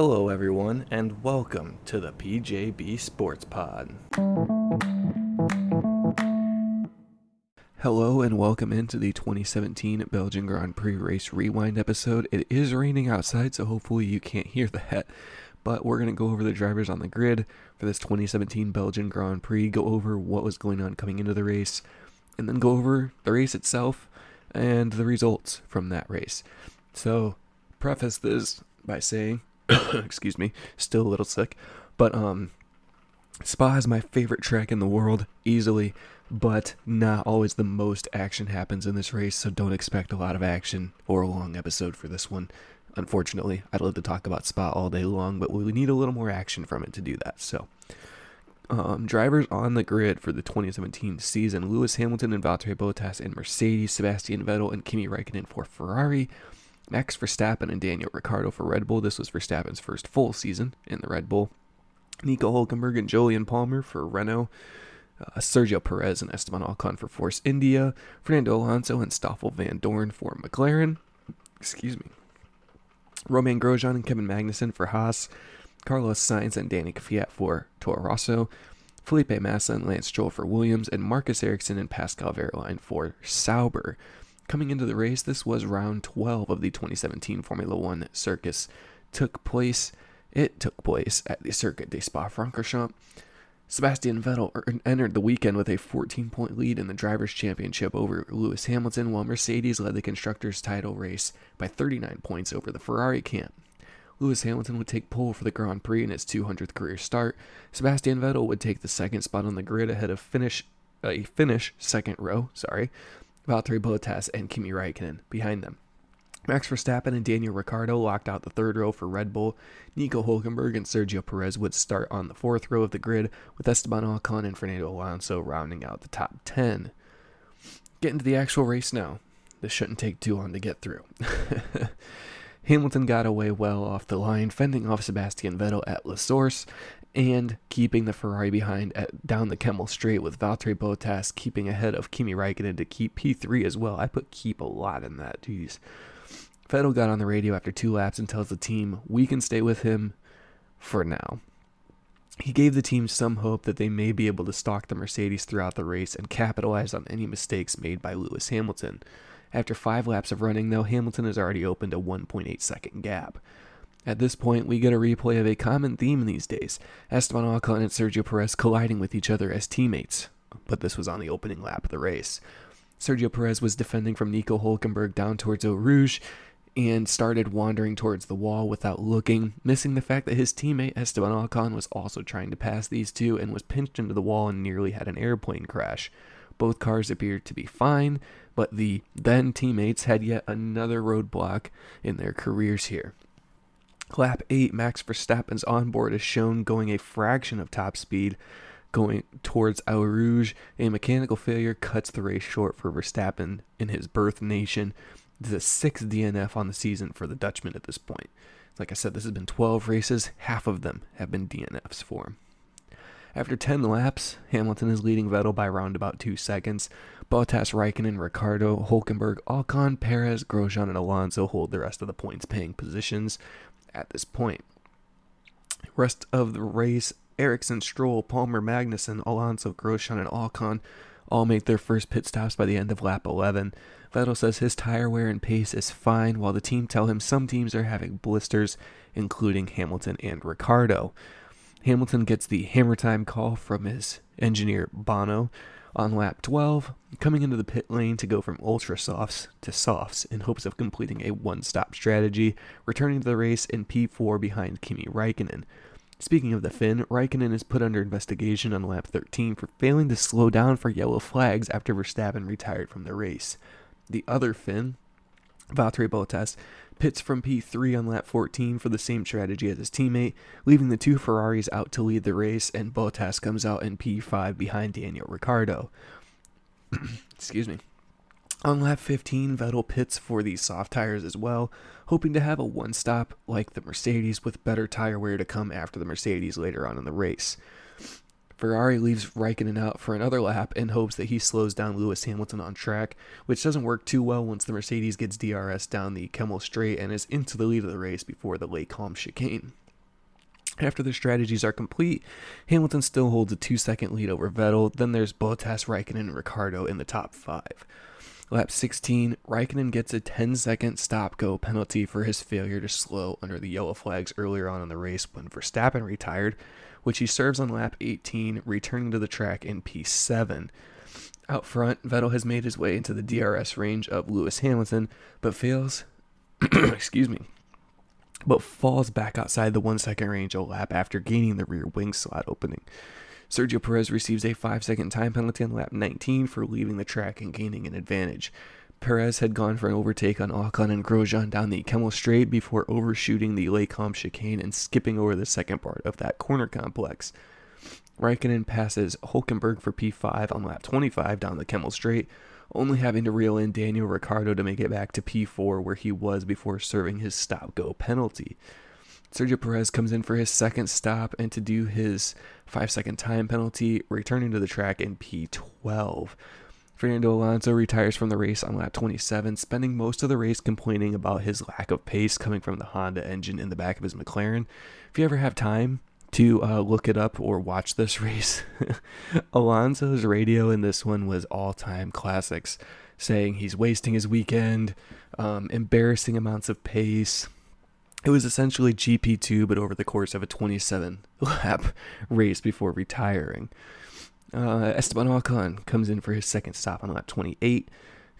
Hello, everyone, and welcome to the PJB Sports Pod. Hello, and welcome into the 2017 Belgian Grand Prix race rewind episode. It is raining outside, so hopefully you can't hear that. But we're going to go over the drivers on the grid for this 2017 Belgian Grand Prix, go over what was going on coming into the race, and then go over the race itself and the results from that race. So, preface this by saying excuse me, still a little sick. But um Spa is my favorite track in the world, easily, but not always the most action happens in this race, so don't expect a lot of action or a long episode for this one. Unfortunately, I'd love to talk about Spa all day long, but we need a little more action from it to do that. So, um, drivers on the grid for the 2017 season: Lewis Hamilton and Valtteri Bottas in Mercedes, Sebastian Vettel and Kimi Räikkönen for Ferrari, Max Verstappen and Daniel Ricciardo for Red Bull. This was Verstappen's first full season in the Red Bull. Nico Hulkenberg and Jolyon Palmer for Renault. Uh, Sergio Perez and Esteban Ocon for Force India. Fernando Alonso and Stoffel Vandoorne for McLaren. Excuse me. Romain Grosjean and Kevin Magnussen for Haas. Carlos Sainz and Danny Kvyat for Toro Rosso. Felipe Massa and Lance Stroll for Williams. And Marcus Ericsson and Pascal Wehrlein for Sauber. Coming into the race, this was round 12 of the 2017 Formula One circus. Took place, it took place at the Circuit de Spa-Francorchamps. Sebastian Vettel er, entered the weekend with a 14 point lead in the Drivers' Championship over Lewis Hamilton, while Mercedes led the Constructors' title race by 39 points over the Ferrari camp. Lewis Hamilton would take pole for the Grand Prix in his 200th career start. Sebastian Vettel would take the second spot on the grid ahead of finish a finish second row, sorry, Valtteri Bottas and Kimi Räikkönen behind them. Max Verstappen and Daniel Ricciardo locked out the third row for Red Bull. Nico Hulkenberg and Sergio Perez would start on the fourth row of the grid, with Esteban Ocon and Fernando Alonso rounding out the top 10. Getting to the actual race now. This shouldn't take too long to get through. Hamilton got away well off the line, fending off Sebastian Vettel at La Source, and keeping the Ferrari behind at, down the Kemmel Straight with Valtteri Bottas keeping ahead of Kimi Räikkönen to keep P3 as well. I put keep a lot in that. Jeez. Vettel got on the radio after two laps and tells the team we can stay with him for now. He gave the team some hope that they may be able to stalk the Mercedes throughout the race and capitalize on any mistakes made by Lewis Hamilton. After five laps of running, though, Hamilton has already opened a 1.8 second gap. At this point, we get a replay of a common theme these days Esteban Ocon and Sergio Perez colliding with each other as teammates. But this was on the opening lap of the race. Sergio Perez was defending from Nico Hulkenberg down towards Eau Rouge and started wandering towards the wall without looking, missing the fact that his teammate Esteban Ocon was also trying to pass these two and was pinched into the wall and nearly had an airplane crash. Both cars appeared to be fine, but the then teammates had yet another roadblock in their careers here. Lap 8, Max Verstappen's onboard is shown going a fraction of top speed going towards Eau Rouge. A mechanical failure cuts the race short for Verstappen in his birth nation. This is a sixth DNF on the season for the Dutchman at this point. Like I said, this has been 12 races. Half of them have been DNFs for him. After 10 laps, Hamilton is leading Vettel by around about 2 seconds. Bottas, Raikkonen, Ricciardo, Hulkenberg, Ocon, Perez, Grosjean, and Alonso hold the rest of the points paying positions at this point. Rest of the race, Ericsson, Stroll, Palmer, Magnussen, Alonso, Grosjean, and Ocon all make their first pit stops by the end of lap 11. Vettel says his tire wear and pace is fine, while the team tell him some teams are having blisters, including Hamilton and Ricciardo. Hamilton gets the hammer time call from his engineer Bono on lap 12, coming into the pit lane to go from ultra softs to softs in hopes of completing a one stop strategy, returning to the race in P4 behind Kimi Räikkönen. Speaking of the Finn, Raikkonen is put under investigation on lap 13 for failing to slow down for yellow flags after Verstappen retired from the race. The other Finn, Valtteri Bottas, pits from P3 on lap 14 for the same strategy as his teammate, leaving the two Ferraris out to lead the race, and Bottas comes out in P5 behind Daniel Ricciardo. Excuse me. On lap 15, Vettel pits for the soft tires as well, hoping to have a one stop like the Mercedes with better tire wear to come after the Mercedes later on in the race. Ferrari leaves Raikkonen out for another lap in hopes that he slows down Lewis Hamilton on track, which doesn't work too well once the Mercedes gets DRS down the Kemmel Straight and is into the lead of the race before the Les Combes chicane. After the strategies are complete, Hamilton still holds a two second lead over Vettel. Then there's Bottas, Raikkonen, and Ricciardo in the top five. Lap 16, Raikkonen gets a 10 second stop go penalty for his failure to slow under the yellow flags earlier on in the race when Verstappen retired, which he serves on lap 18, returning to the track in P7. Out front, Vettel has made his way into the DRS range of Lewis Hamilton, but fails, excuse me, but falls back outside the one second range a lap after gaining the rear wing slot opening. Sergio Perez receives a 5 second time penalty on lap 19 for leaving the track and gaining an advantage. Perez had gone for an overtake on Ocon and Grosjean down the Kemmel Straight before overshooting the Les Combes chicane and skipping over the second part of that corner complex. Raikkonen passes Hulkenberg for P5 on lap 25 down the Kemmel Straight, only having to reel in Daniel Ricciardo to make it back to P4 where he was before serving his stop go penalty. Sergio Perez comes in for his second stop and to do his five second time penalty, returning to the track in P12. Fernando Alonso retires from the race on lap 27, spending most of the race complaining about his lack of pace coming from the Honda engine in the back of his McLaren. If you ever have time to uh, look it up or watch this race, Alonso's radio in this one was all time classics, saying he's wasting his weekend, um, embarrassing amounts of pace it was essentially GP2, but over the course of a 27 lap race before retiring. Uh, Esteban Ocon comes in for his second stop on lap 28,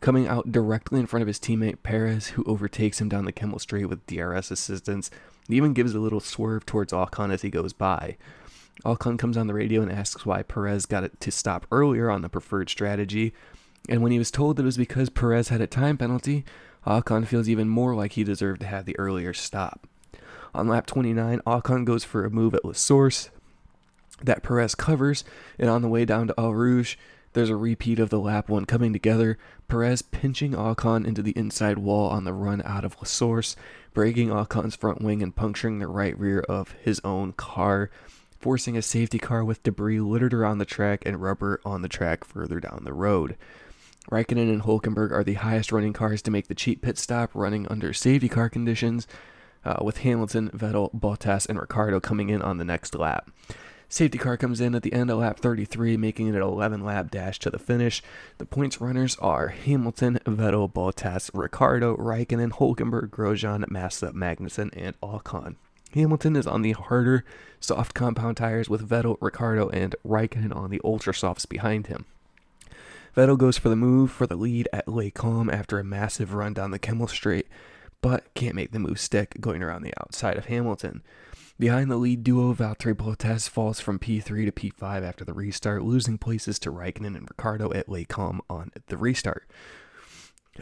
coming out directly in front of his teammate Perez, who overtakes him down the Kemmel Straight with DRS assistance. He even gives a little swerve towards Ocon as he goes by. Ocon comes on the radio and asks why Perez got it to stop earlier on the preferred strategy, and when he was told that it was because Perez had a time penalty, Ocon feels even more like he deserved to have the earlier stop. On lap 29, Ocon goes for a move at La Source that Perez covers, and on the way down to Eau Rouge, there's a repeat of the lap one coming together, Perez pinching Ocon into the inside wall on the run out of La Source, breaking Ocon's front wing and puncturing the right rear of his own car, forcing a safety car with debris littered around the track and rubber on the track further down the road. Raikkonen and Hulkenberg are the highest running cars to make the cheap pit stop running under safety car conditions, uh, with Hamilton, Vettel, Bottas, and Ricciardo coming in on the next lap. Safety car comes in at the end of lap 33, making it an 11 lap dash to the finish. The points runners are Hamilton, Vettel, Bottas, Ricciardo, Raikkonen, Hulkenberg, Grosjean, Massa, Magnussen, and Ocon. Hamilton is on the harder, soft compound tires with Vettel, Ricciardo, and Raikkonen on the ultra softs behind him. Vettel goes for the move for the lead at Les Combes after a massive run down the Kemmel Straight, but can't make the move stick going around the outside of Hamilton. Behind the lead duo, Valtteri Bottas falls from P3 to P5 after the restart, losing places to Raikkonen and Ricciardo at Combes on the restart.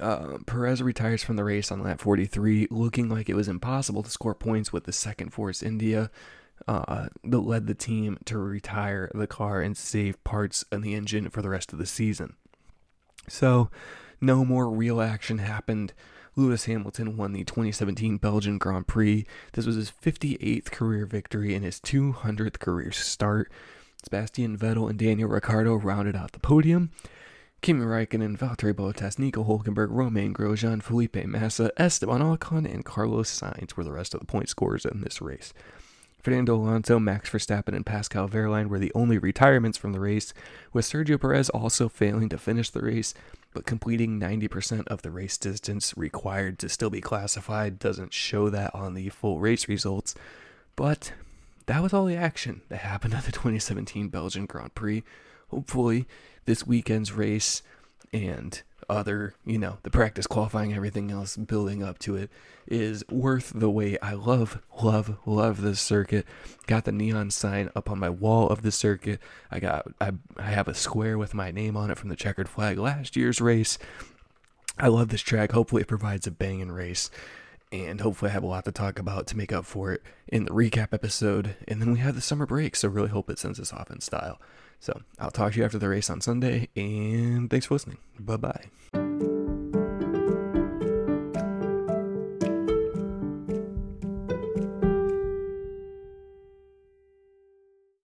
Uh, Perez retires from the race on lap 43, looking like it was impossible to score points with the second Force India uh, that led the team to retire the car and save parts and the engine for the rest of the season. So, no more real action happened. Lewis Hamilton won the 2017 Belgian Grand Prix. This was his 58th career victory and his 200th career start. Sebastian Vettel and Daniel Ricciardo rounded out the podium. Kimi Raikkonen, Valtteri Bottas, Nico Hulkenberg, Romain Grosjean, Felipe Massa, Esteban Ocon, and Carlos Sainz were the rest of the point scorers in this race. Fernando Alonso, Max Verstappen, and Pascal Wehrlein were the only retirements from the race, with Sergio Perez also failing to finish the race, but completing 90% of the race distance required to still be classified. Doesn't show that on the full race results, but that was all the action that happened at the 2017 Belgian Grand Prix. Hopefully, this weekend's race and other, you know, the practice qualifying, everything else building up to it is worth the wait. I love, love, love this circuit. Got the neon sign up on my wall of the circuit. I got, I, I have a square with my name on it from the checkered flag last year's race. I love this track. Hopefully, it provides a banging race. And hopefully, I have a lot to talk about to make up for it in the recap episode. And then we have the summer break, so really hope it sends us off in style. So I'll talk to you after the race on Sunday, and thanks for listening. Bye bye.